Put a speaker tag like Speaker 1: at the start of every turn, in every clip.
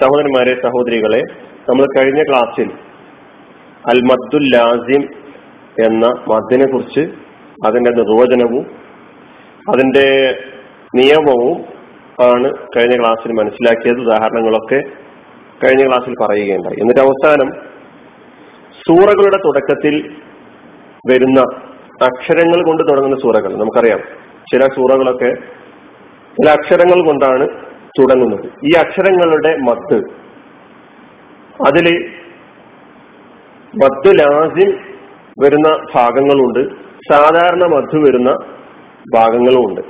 Speaker 1: സഹോദരന്മാരെ സഹോദരികളെ നമ്മൾ കഴിഞ്ഞ ക്ലാസ്സിൽ അൽ മദ്ദുൽ ലാസിം എന്ന മദ്ദിനെ കുറിച്ച് അതിന്റെ നിർവചനവും അതിന്റെ നിയമവും ആണ് കഴിഞ്ഞ ക്ലാസ്സിൽ മനസ്സിലാക്കിയത്. ഉദാഹരണങ്ങളൊക്കെ കഴിഞ്ഞ ക്ലാസ്സിൽ പറയുകയുണ്ടായി. എന്നിട്ട് അവസാനം സൂറകളുടെ തുടക്കത്തിൽ വരുന്ന അക്ഷരങ്ങൾ കൊണ്ട് തുടങ്ങുന്ന സൂറകൾ നമുക്കറിയാം. ചില സൂറകളൊക്കെ ചില അക്ഷരങ്ങൾ കൊണ്ടാണ് തുടങ്ങുന്നത്. ഈ അക്ഷരങ്ങളുടെ മത്ത് അതിൽ മത്ത് ലാസിം വരുന്ന ഭാഗങ്ങളുണ്ട്. സാധാരണ മത്ത് വരുന്ന ഭാഗങ്ങളും ഉണ്ട്.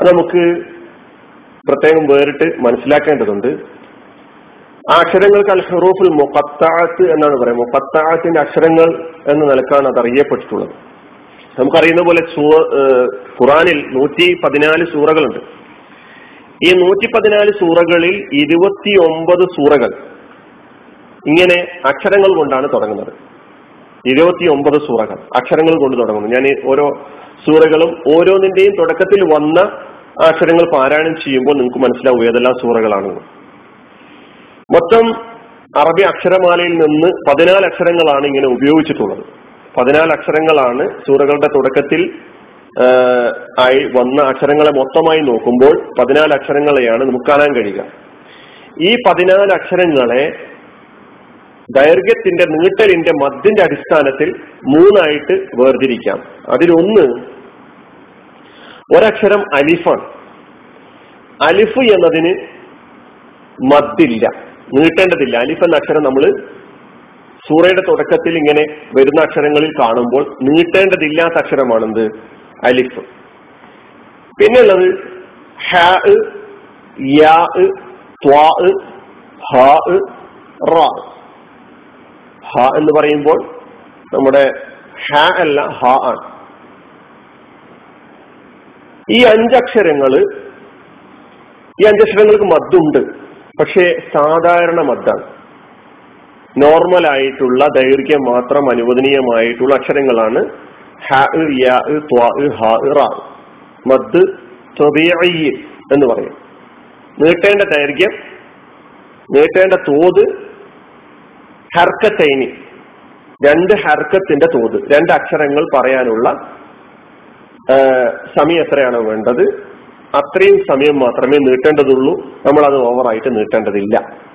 Speaker 1: അത് നമുക്ക് പ്രത്യേകം വേറിട്ട് മനസ്സിലാക്കേണ്ടതുണ്ട്. ആ അക്ഷരങ്ങൾക്ക് അൽ ഹെറൂഫുൽ മുഖത്താത്ത് എന്നാണ് പറയുന്നത്. മുഖത്താത്തിന്റെ അക്ഷരങ്ങൾ എന്ന നിലക്കാണ് അത് അറിയപ്പെട്ടിട്ടുള്ളത്. നമുക്കറിയുന്ന പോലെ ഖുറാനിൽ നൂറ്റി പതിനാല് സൂറകളുണ്ട്. ഈ നൂറ്റി പതിനാല് സൂറകളിൽ ഇരുപത്തി ഒമ്പത് സൂറകൾ ഇങ്ങനെ അക്ഷരങ്ങൾ കൊണ്ടാണ് തുടങ്ങുന്നത്. ഇരുപത്തി ഒമ്പത് സൂറകൾ അക്ഷരങ്ങൾ കൊണ്ട് തുടങ്ങുന്നു. ഞാൻ ഓരോ സൂറകളും ഓരോന്നിന്റെയും തുടക്കത്തിൽ വന്ന അക്ഷരങ്ങൾ പാരായണം ചെയ്യുമ്പോൾ നിങ്ങൾക്ക് മനസ്സിലാവും ഏതെല്ലാം സൂറകളാണെന്ന് മൊത്തം അറബി അക്ഷരമാലയിൽ നിന്ന് പതിനാല് അക്ഷരങ്ങളാണ് ഇങ്ങനെ ഉപയോഗിച്ചിട്ടുള്ളത്. പതിനാല് അക്ഷരങ്ങളാണ് സൂറകളുടെ തുടക്കത്തിൽ ആയി വന്ന അക്ഷരങ്ങളെ മൊത്തമായി നോക്കുമ്പോൾ പതിനാല് അക്ഷരങ്ങളെയാണ് നമുക്ക് കാണാൻ കഴിയുക. ഈ പതിനാല് അക്ഷരങ്ങളെ ദൈർഘ്യത്തിന്റെ നീട്ടലിന്റെ മദ്യന്റെ അടിസ്ഥാനത്തിൽ മൂന്നായിട്ട് വേർതിരിക്കാം. അതിലൊന്ന് ഒരക്ഷരം അലിഫാണ്. അലിഫ് എന്നതിന് മദ്ദില്ല നീട്ടേണ്ടതില്ല. അലിഫ് എന്ന അക്ഷരം നമ്മൾ സൂറയുടെ തുടക്കത്തിൽ ഇങ്ങനെ വരുന്ന അക്ഷരങ്ങളിൽ കാണുമ്പോൾ നീട്ടേണ്ടതില്ലാത്ത അക്ഷരമാണെന്ത്? അലിഫ്. പിന്നെയുള്ളത് ഹ ഹ എന്ന് പറയുമ്പോൾ നമ്മുടെ ഹ അല്ല ഹ ആണ്. ഈ അഞ്ചക്ഷരങ്ങൾ ഈ അഞ്ചക്ഷരങ്ങൾക്ക് മദ്ദുണ്ട്. പക്ഷേ സാധാരണ മദ്ദാണ്. നോർമൽ ആയിട്ടുള്ള ദൈർഘ്യം മാത്രം അനുവദനീയമായിട്ടുള്ള അക്ഷരങ്ങളാണ് മദ് എന്ന് പറയും. നീട്ടേണ്ട ദൈർഘ്യം നീട്ടേണ്ട തോത് ഹർക്കത്തൈനി. രണ്ട് ഹർക്കത്തിന്റെ തോത് രണ്ട് അക്ഷരങ്ങൾ പറയാനുള്ള സമയം എത്രയാണ് വേണ്ടത്? അത്രയും സമയം മാത്രമേ നീട്ടേണ്ടതുള്ളൂ. നമ്മൾ അത് ഓവറായിട്ട് നീട്ടേണ്ടതില്ല.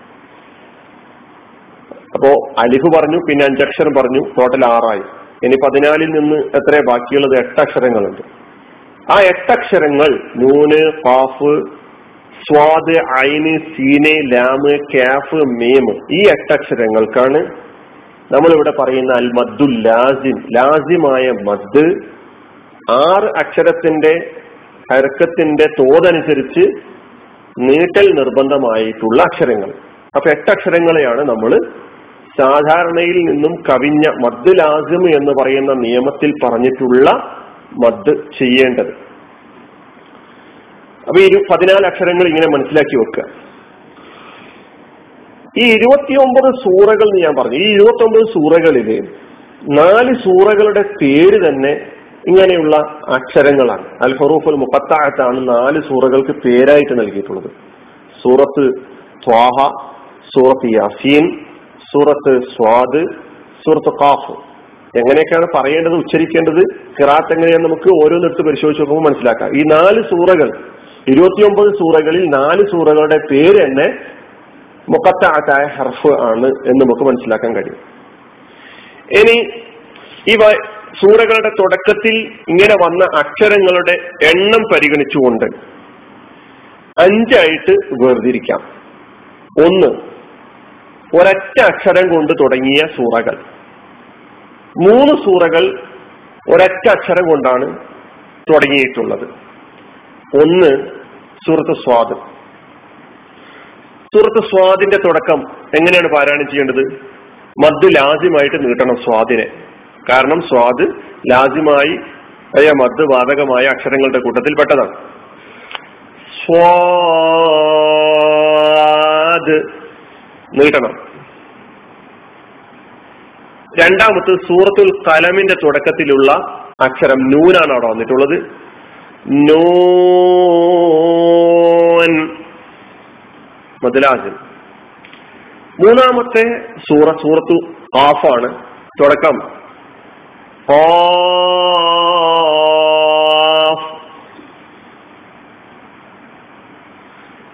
Speaker 1: അപ്പോ അലിഫ് പറഞ്ഞു പിന്നെ അഞ്ചക്ഷരം പറഞ്ഞു ടോട്ടൽ ആറായി. ഇനി പതിനാലിൽ നിന്ന് എത്ര ബാക്കിയുള്ളത്? എട്ടക്ഷരങ്ങളുണ്ട്. ആ എട്ടക്ഷരങ്ങൾ നൂന് കാഫ് സ്വാദ് ഐന് സീന് ലാമ് കാഫ് മീം ഈ എട്ടക്ഷരങ്ങൾക്കാണ് നമ്മളിവിടെ പറയുന്ന അൽ മദ്ദുൽ ലാസിം. ലാസിമായ മദ് ആറ് അക്ഷരത്തിന്റെ ഹരക്കത്തിന്റെ തോതനുസരിച്ച് നീട്ടൽ നിർബന്ധമായിട്ടുള്ള അക്ഷരങ്ങൾ. അപ്പൊ എട്ടക്ഷരങ്ങളെയാണ് നമ്മൾ സാധാരണയിൽ നിന്നും കവിഞ്ഞ മദ് ലാസിം എന്ന് പറയുന്ന നിയമത്തിൽ പറഞ്ഞിട്ടുള്ള മദ് ചെയ്യേണ്ടത്. അപ്പൊ ഈ പതിനാല് അക്ഷരങ്ങൾ ഇങ്ങനെ മനസ്സിലാക്കി വെക്കുക. ഈ ഇരുപത്തിയൊമ്പത് സൂറകൾ ഞാൻ പറഞ്ഞു. ഈ ഇരുപത്തിയൊമ്പത് സൂറകളിൽ നാല് സൂറകളുടെ പേര് തന്നെ ഇങ്ങനെയുള്ള അക്ഷരങ്ങളാണ്. അൽ ഫറൂഫുൽ മുപ്പത്താഴത്താണ് നാല് സൂറകൾക്ക് പേരായിട്ട് നൽകിയിട്ടുള്ളത്. സൂറത്ത് ത്വാഹ സൂറത്ത് യാസീൻ സൂറത്ത് സ്വാദ് സൂറത്ത് കാഫ് എങ്ങനെയൊക്കെയാണ് പറയേണ്ടത് ഉച്ചരിക്കേണ്ടത് കിറാത്ത് എങ്ങനെയാണ് നമുക്ക് ഓരോന്നെടുത്ത് പരിശോധിച്ച് നോക്കുമ്പോൾ മനസ്സിലാക്കാം. ഈ നാല് സൂറകൾ ഇരുപത്തിയൊമ്പത് സൂറകളിൽ നാല് സൂറകളുടെ പേര് തന്നെ മുഖത്താറ്റായ ഹർഫ് ആണ് എന്ന് നമുക്ക് മനസ്സിലാക്കാൻ കഴിയും. ഇനി ഇവ സൂറകളുടെ തുടക്കത്തിൽ ഇങ്ങനെ വന്ന അക്ഷരങ്ങളുടെ എണ്ണം പരിഗണിച്ചുകൊണ്ട് അഞ്ചായിട്ട് വേർതിരിക്കാം. ഒന്ന് ഒരൊറ്റ അക്ഷരം കൊണ്ട് തുടങ്ങിയ സൂറകൾ. മൂന്ന് സൂറകൾ ഒരൊറ്റ അക്ഷരം കൊണ്ടാണ് തുടങ്ങിയിട്ടുള്ളത്. ഒന്ന് സൂറത്ത് സ്വാദ്. സൂറത്ത് സ്വാദിന്റെ തുടക്കം എങ്ങനെയാണ് പാരായണം ചെയ്യേണ്ടത്? മദ് ലാസിമായിട്ട് നീട്ടണം സ്വാദിനെ. കാരണം സ്വാദ് ലാസിമായി അയ മദ് വാതകമായ അക്ഷരങ്ങളുടെ കൂട്ടത്തിൽ പെട്ടതാണ്. സ്വാദ് നീട്ടണം. രണ്ടാമത് സൂറത്തുൽ കലമിന്റെ തുടക്കത്തിലുള്ള അക്ഷരം നൂനാണ് അവിടെ വന്നിട്ടുള്ളത്. നൂൻ. മുതലാജൻ മൂന്നാമത്തെ സൂറ സൂറത്തു ആഫാണ് തുടക്കം.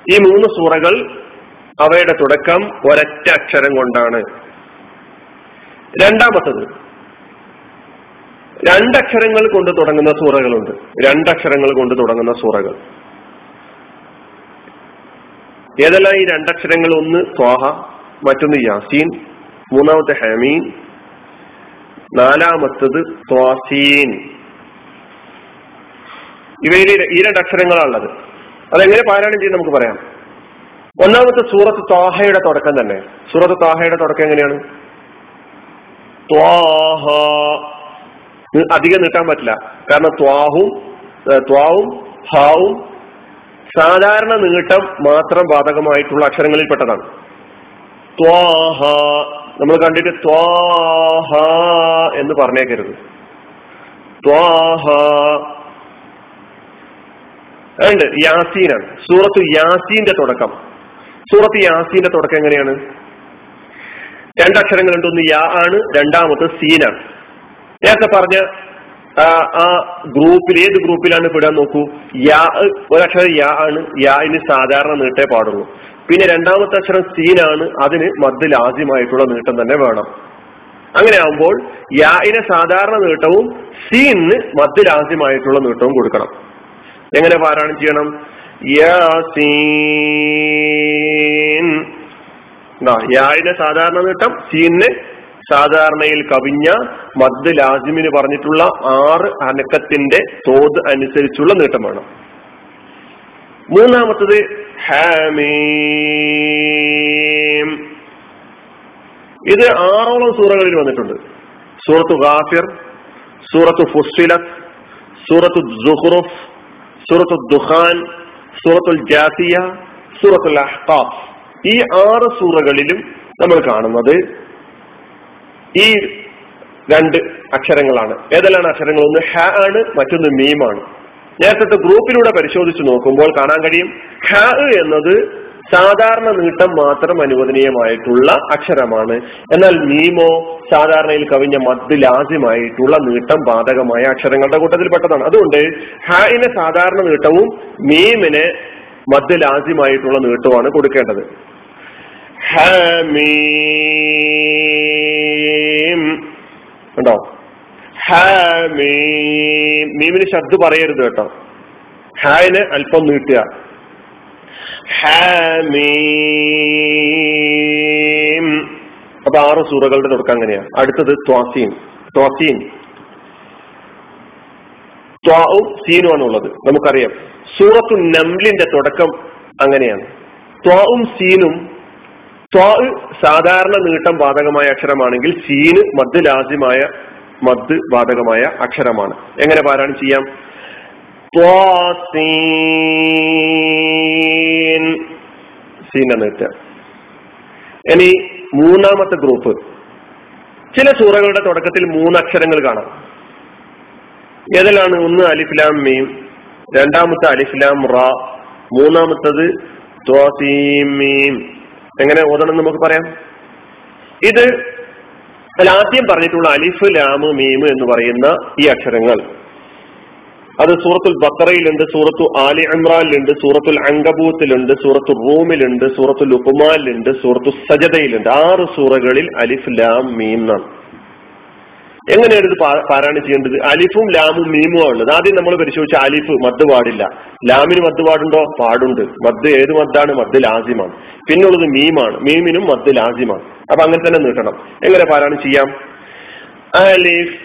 Speaker 1: ഈ മൂന്ന് സൂറകൾ അവയുടെ തുടക്കം ഒരൊറ്റ അക്ഷരം കൊണ്ടാണ്. രണ്ടാമത്തത് രണ്ടക്ഷരങ്ങൾ കൊണ്ട് തുടങ്ങുന്ന സൂറകളുണ്ട്. രണ്ടക്ഷരങ്ങൾ കൊണ്ട് തുടങ്ങുന്ന സൂറകൾ. ഏതെല്ലാം ഈ രണ്ടക്ഷരങ്ങൾ ഒന്ന്? സ്വാഹ മറ്റൊന്ന് യാസീൻ മൂന്നാമത്തെ ഹമീൻ നാലാമത്തത് സ്വാസീൻ ഇവയിൽ ഈ രണ്ടക്ഷരങ്ങളാണുള്ളത്. അതെങ്ങനെ പാരായണം ചെയ്ത് നമുക്ക് പറയാം. ഒന്നാമത്തെ സൂറത്ത് ത്വാഹയുടെ തുടക്കം തന്നെ. സൂറത്ത് ത്വാഹയുടെ തുടക്കം എങ്ങനെയാണ്? ത്വാഹ. അധികം നീട്ടാൻ പറ്റില്ല. കാരണം ത്വാഹും ത്വാവും ഹാവും സാധാരണ നീട്ടം മാത്രം ബാധകമായിട്ടുള്ള അക്ഷരങ്ങളിൽ പെട്ടതാണ് ത്വാഹ. നമ്മൾ കണ്ടിട്ട് ത്വാഹ എന്ന് പറഞ്ഞേക്കരുത്. ത്വാഹ. ഉണ്ട് യാസീനാണ്. സൂറത്ത് യാസീന്റെ തുടക്കം. സൂറത്ത് യാസീന്റെ തുടക്കം എങ്ങനെയാണ്? രണ്ടക്ഷരങ്ങളുണ്ട്. ഒന്ന് യാ ആണ് രണ്ടാമത്തെ സീനാണ് നേരത്തെ പറഞ്ഞ ആ ഗ്രൂപ്പിൽ ഏത് ഗ്രൂപ്പിലാണ് പെടാൻ നോക്കൂ. യാ ഒരക്ഷരം യാ ആണ്. യാ ഇനി സാധാരണ നീട്ടേ പാടുള്ളൂ. പിന്നെ രണ്ടാമത്തെ അക്ഷരം സീനാണ് അതിന് മദ്ദിൽ ആദ്യമായിട്ടുള്ള നീട്ടം തന്നെ വേണം. അങ്ങനെ ആകുമ്പോൾ യാഇന് സാധാരണ നീട്ടവും സീന് മദ്ദിൽ ആദ്യമായിട്ടുള്ള നീട്ടവും കൊടുക്കണം. എങ്ങനെ പാരായണം ചെയ്യണം? യാസീൻ. സാധാരണ നീട്ടം സീന് സാധാരണയിൽ കവിഞ്ഞ മദ് ലാസിമിന് പറഞ്ഞിട്ടുള്ള ആറ് അനക്കത്തിന്റെ തോത് അനുസരിച്ചുള്ള നീട്ടമാണ് മൂന്നാമത്തത് ഹാമീം. ഇത് ആറോളം സൂറകളിൽ വന്നിട്ടുണ്ട്. സൂറത്തു ഗാഫിർ സൂറത്തു ഫുസിലത്ത് സൂറത്തു ജുഹ്റുഫ് സൂറത്തു ദുഖാൻ സൂറത്തുൽ ജാസിയ സൂറത്തുൽ അഹ്കാഫ്. ഈ ആറ് സൂറകളിലും നമ്മൾ കാണുന്നത് ഈ രണ്ട് അക്ഷരങ്ങളാണ്. ഏതെല്ലാം അക്ഷരങ്ങൾ? ഒന്ന് ഹ ആണ് മറ്റൊന്ന് മീമാണ് നേരത്തെ ഗ്രൂപ്പിലൂടെ പരിശോധിച്ച് നോക്കുമ്പോൾ കാണാൻ കഴിയും. ഹ എന്നത് സാധാരണ നീട്ടം മാത്രം അനുവദനീയമായിട്ടുള്ള അക്ഷരമാണ്. എന്നാൽ മീമോ സാധാരണയിൽ കവിഞ്ഞ മദ് ലാസ്യമായിട്ടുള്ള നീട്ടം ബാധകമായ അക്ഷരങ്ങളുടെ കൂട്ടത്തിൽപ്പെട്ടതാണ്. അതുകൊണ്ട് ഹായിന് സാധാരണ നീട്ടവും മീമിന് മദ് ലാസ്യമായിട്ടുള്ള നീട്ടവുമാണ് കൊടുക്കേണ്ടത്. ഹാമീം ഉണ്ടോ ഹാമീം മീമിന് ശബ്ദ പറയരുത് കേട്ടോ. ഹായിന് അല്പം നീട്ടുക. ഹാമീം. അപ്പൊ ആറ് സൂറകളുടെ തുടക്കം അങ്ങനെയാ. അടുത്തത് ത്വാസീൻ. ത്വാസീൻ. ത്വാവും സീനുമാണ് ഉള്ളത് നമുക്കറിയാം. സൂറത്തു നംലിന്റെ തുടക്കം അങ്ങനെയാണ്. ത്വാവും സീനും ത്വാ സാധാരണ നീട്ടം ബാധകമായ അക്ഷരമാണെങ്കിൽ സീന് മദ് ലാസിമായ മദ് ബാധകമായ അക്ഷരമാണ്. എങ്ങനെ പാരായണം ചെയ്യാം? ഇനി മൂന്നാമത്തെ ഗ്രൂപ്പ് ചില സൂറകളുടെ തുടക്കത്തിൽ മൂന്ന് അക്ഷരങ്ങൾ കാണാം. ഏതെല്ലാം ഒന്ന് അലിഫ്ലാം മീം രണ്ടാമത്തെ അലിഫ്ലാം റ മൂന്നാമത്തത് ത്വാസീമീം എങ്ങനെ ഓതണം നമുക്ക് പറയാം? ഇത് ആദ്യം പറഞ്ഞിട്ടുള്ള അലിഫ് ലാമ് മീം എന്ന് പറയുന്ന ഈ അക്ഷരങ്ങൾ. അത് സൂറത്തുൽ ബക്കറയിലുണ്ട് സൂറത്തു ആലി ഇമ്രാനിലുണ്ട് സൂറത്തുൽ അങ്കബൂത്തിലുണ്ട് സൂറത്തു റൂമിലുണ്ട് സൂറത്തുൽ ലുക്കുമാലിലുണ്ട് സൂറത്തു സജതയിലുണ്ട് ആറ് സൂറകളിൽ അലിഫ് ലാം മീം എന്നാണ്. എങ്ങനെയാണ് ഇത് പാരായണം ചെയ്യേണ്ടത്? അലിഫും ലാമും മീമും ഉള്ളത്. ആദ്യം നമ്മൾ പരിശോധിച്ച അലിഫ് മദ് പാടില്ല ലാമിന് മദ് പാടുണ്ടോ പാടുണ്ട് മദ് ഏത് മദ്ദാണ്? മദ് ലാസിമാണ്. പിന്നുള്ളത് മീമാണ്. മീമിനും മദ് ലാസിമാണ്. അപ്പൊ അങ്ങനെ തന്നെ നീട്ടണം. എങ്ങനെ പാരായണം ചെയ്യാം? അലിഫ്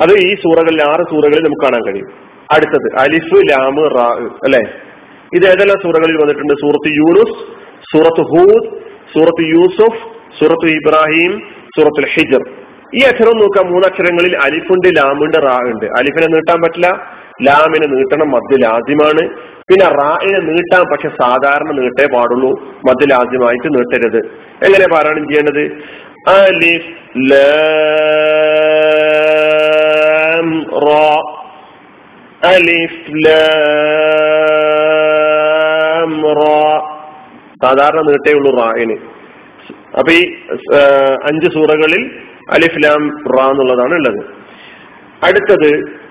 Speaker 1: അത് ഈ സൂറകളിൽ ആറ് സൂറകളിൽ നമുക്ക് കാണാൻ കഴിയും. അടുത്തത് അലിഫ് ലാമ് റാ അല്ലെ? ഇത് ഏതെല്ലാം സൂറകളിൽ വന്നിട്ടുണ്ട്? സൂറത്ത് യൂനുസ് സൂറത്ത് ഹൂദ് സൂറത്ത് യൂസുഫ് സൂറത്ത് ഇബ്രാഹിം സൂറത്തുൽ ഹിജർ. ഈ അക്ഷരം നോക്കാം. മൂന്നക്ഷരങ്ങളിൽ അലിഫുണ്ട് ലാമുണ്ട് റാ ഉണ്ട്. അലിഫിനെ നീട്ടാൻ പറ്റില്ല. ലാമിനെ നീട്ടണം. മദ് ലാസിമാണ്. പിന്നെ റായിനെ നീട്ടാൻ പക്ഷെ സാധാരണ നീട്ടേ പാടുള്ളൂ മതിലാദ്യമായിട്ട് നീട്ടരുത്. എങ്ങനെ പാരായണം ചെയ്യേണ്ടത്? അലിഫ് ലാം റാ. അലിഫ് ലാം റാ. സാധാരണ നീട്ടേ ഉള്ളൂ റായിന്. അപ്പൊ ഈ അഞ്ച് സൂറകളിൽ അലിഫ് ലാം റാ എന്നുള്ളതാണ് ഉള്ളത്. അടുത്തത്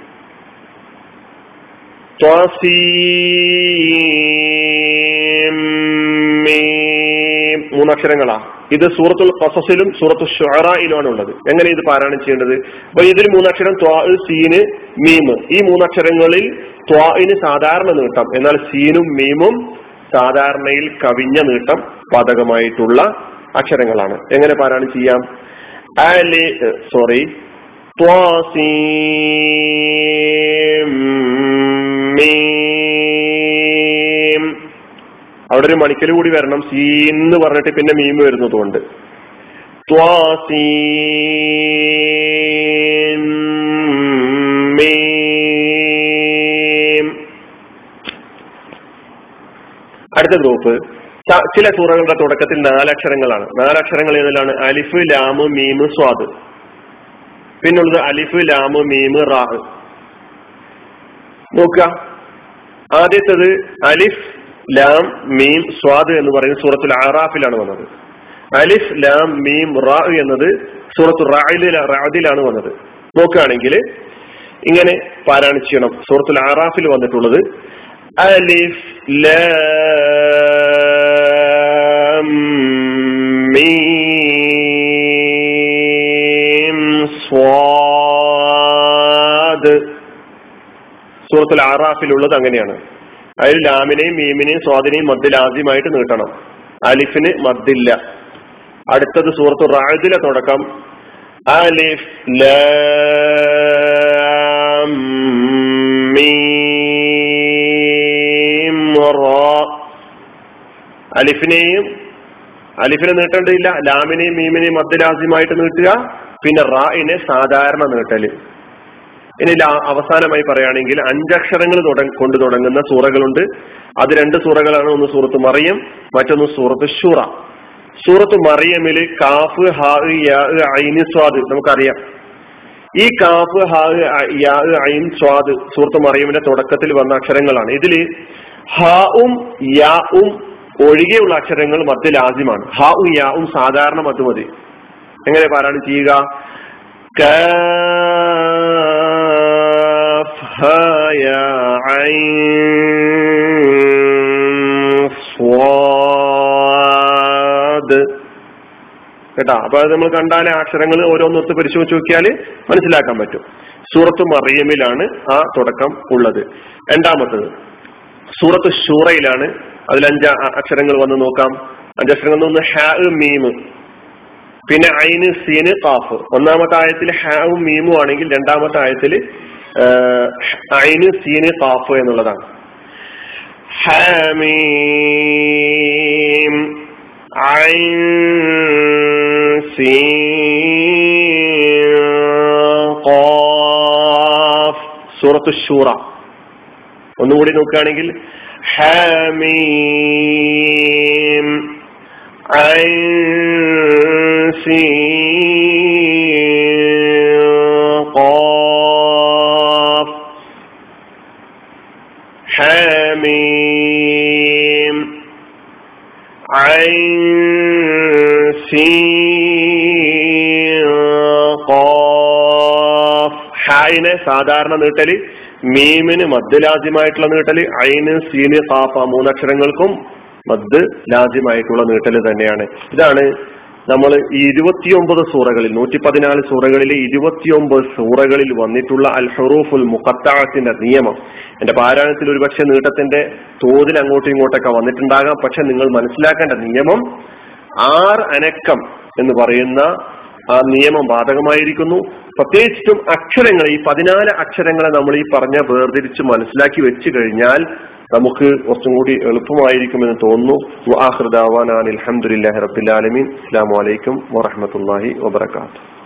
Speaker 1: മൂന്നക്ഷരങ്ങളാ. ഇത് സൂറത്തുൽ ഖസസിലും സൂറത്തു ഷുറായിലുമാണ് ഉള്ളത് എങ്ങനെ ഇത് പാരായണം ചെയ്യേണ്ടത്? അപ്പൊ ഇതിൽ മൂന്നക്ഷരം ത്വാ സീന് മീമ് ഈ മൂന്നക്ഷരങ്ങളിൽ ത്വാഇന് സാധാരണ നീട്ടം. എന്നാൽ സീനും മീമും സാധാരണയിൽ കവിഞ്ഞ നീട്ടം പാതകമായിട്ടുള്ള അക്ഷരങ്ങളാണ്. എങ്ങനെ പാരായണം ചെയ്യാം? അലി സോറി. അവിടെ ഒരു മണിക്കൽ കൂടി വരണം. സീന്ന് പറഞ്ഞിട്ട് പിന്നെ മീം വരുന്നതുകൊണ്ട് അടുത്ത ഗ്രൂപ്പ്. ചില സൂറകളുടെ തുടക്കത്തിൽ നാലക്ഷരങ്ങളാണ്. നാലക്ഷരങ്ങൾ ഏതിലാണ്? അലിഫ് ലാമ് മീമ് സ്വാദ്. പിന്നുള്ളത് അലിഫ് ലാമ് മീമ് റാ. നോക്കുക. ആദ്യത്തത് അലിഫ് ലാം മീം സ്വാദ് എന്ന് പറയുന്നത് സൂറത്തുൽ ആറാഫിലാണ് വന്നത്. അലിഫ് ലാം മീം റാ എന്നത് സൂറത്തു റാദിലാണ് വന്നത്. നോക്കുകയാണെങ്കിൽ ഇങ്ങനെ പാരായണം ചെയ്യണം സൂറത്തുൽ ആറാഫിൽ വന്നിട്ടുള്ളത് അലിഫ് ലാം മീം സ്വാദ് സൂറത്തുൽ ആറാഫിലുള്ളത് അങ്ങനെയാണ്. അതിൽ ലാമിനെയും മീമിനെയും സ്വാദിനെയും മദ്ദിൽ ആദ്യമായിട്ട് നീട്ടണം. അലിഫിന് മദ്ദില്ല. അടുത്തത് സൂറത്തു റാദിലെ തുടക്കം. അലിഫ് അലിഫിനെയും അലിഫിനെ നീട്ടേണ്ടതില്ല ലാമിനെയും മീമിനെയും മദ്ദിലാസ്യമായിട്ട് നീട്ടുക പിന്നെ റായിനെ സാധാരണ നീട്ടൽ. ഇനി അവസാനമായി പറയുകയാണെങ്കിൽ അഞ്ചക്ഷരങ്ങൾ കൊണ്ട് തുടങ്ങുന്ന സൂറകളുണ്ട്. അത് രണ്ട് സൂറകളാണ്. ഒന്ന് സൂറത്ത് മറിയം മറ്റൊന്ന് സൂറത്ത് ഷുറ സൂറത്ത് മറിയമിൽ കാഫ് ഹാ സ്വാദ് നമുക്കറിയാം. ഈ കാഫ് ഹാ ഐൻ സ്വാദ് സൂറത്ത് മറിയമിന്റെ തുടക്കത്തിൽ വന്ന അക്ഷരങ്ങളാണ്. ഇതിൽ യാ യാവും ഒഴികെയുള്ള അക്ഷരങ്ങൾ മധ്യ ഉം യാ യാവും സാധാരണ മധുമതി എങ്ങനെ പാരായണം ചെയ്യുക? കേട്ടാ? അപ്പൊ അത് നമ്മൾ കണ്ടാലേ അക്ഷരങ്ങൾ ഓരോന്നൊത്ത് പരിശോധിച്ച് നോക്കിയാൽ മനസ്സിലാക്കാൻ പറ്റും. സൂറത്ത് മറിയമിലാണ് ആ തുടക്കം ഉള്ളത്. രണ്ടാമത്തത് സൂറത്ത് ഷൂറയിലാണ് അതിൽ അഞ്ച് അക്ഷരങ്ങൾ വന്ന് നോക്കാം. അഞ്ചക്ഷരങ്ങൾ ഒന്ന് ഹാ മീമ് പിന്നെ ഐന് സീന് കാഫ് ഒന്നാമത്തെ ആയത്തിൽ ഹാവും മീമും ആണെങ്കിൽ രണ്ടാമത്തെ ആയത്തിൽ ഐന് സീന് കാഫ് എന്നുള്ളതാണ്. ഹാമീം സൂറത്ത് ഷൂറ ഒന്നുകൂടി നോക്കുകയാണെങ്കിൽ ഐൻ ഹായിനെ സാധാരണ നീട്ടൽ മീമിന് മദ് ലാജ്യമായിട്ടുള്ള നീട്ടൽ ഐന് സീന് കാപ്പ മൂന്നക്ഷരങ്ങൾക്കും മദ് ലാജ്യമായിട്ടുള്ള നീട്ടൽ തന്നെയാണ്. ഇതാണ് നമ്മൾ ഈ ഇരുപത്തിയൊമ്പത് സൂറകളിൽ നൂറ്റി പതിനാല് സൂറകളിലെ ഇരുപത്തിയൊമ്പത് സൂറകളിൽ വന്നിട്ടുള്ള അൽ ഹറൂഫുൽ മുഖത്താഴത്തിന്റെ നിയമം. എന്റെ പാരായണത്തിൽ ഒരുപക്ഷെ നീട്ടത്തിന്റെ തോതിൽ അങ്ങോട്ടും ഇങ്ങോട്ടൊക്കെ വന്നിട്ടുണ്ടാകാം. പക്ഷെ നിങ്ങൾ മനസ്സിലാക്കേണ്ട നിയമം ആർ അനക്കം എന്ന് പറയുന്ന ആ നിയമം ബാധകമായിരിക്കുന്നു. പ്രത്യേകിച്ചും അക്ഷരങ്ങൾ ഈ പതിനാല് അക്ഷരങ്ങളെ നമ്മൾ ഈ പറഞ്ഞ വേർതിരിച്ച് മനസ്സിലാക്കി വെച്ചു കഴിഞ്ഞാൽ നമുക്ക് കുറച്ചും കൂടി എളുപ്പമായിരിക്കുമെന്ന് തോന്നുന്നു. അലഹമുല്ലാ ആലമീൻ. അസ്സാം വലൈക്കും വാഹമത്തല്ലാഹി വാബർക്കാത്തു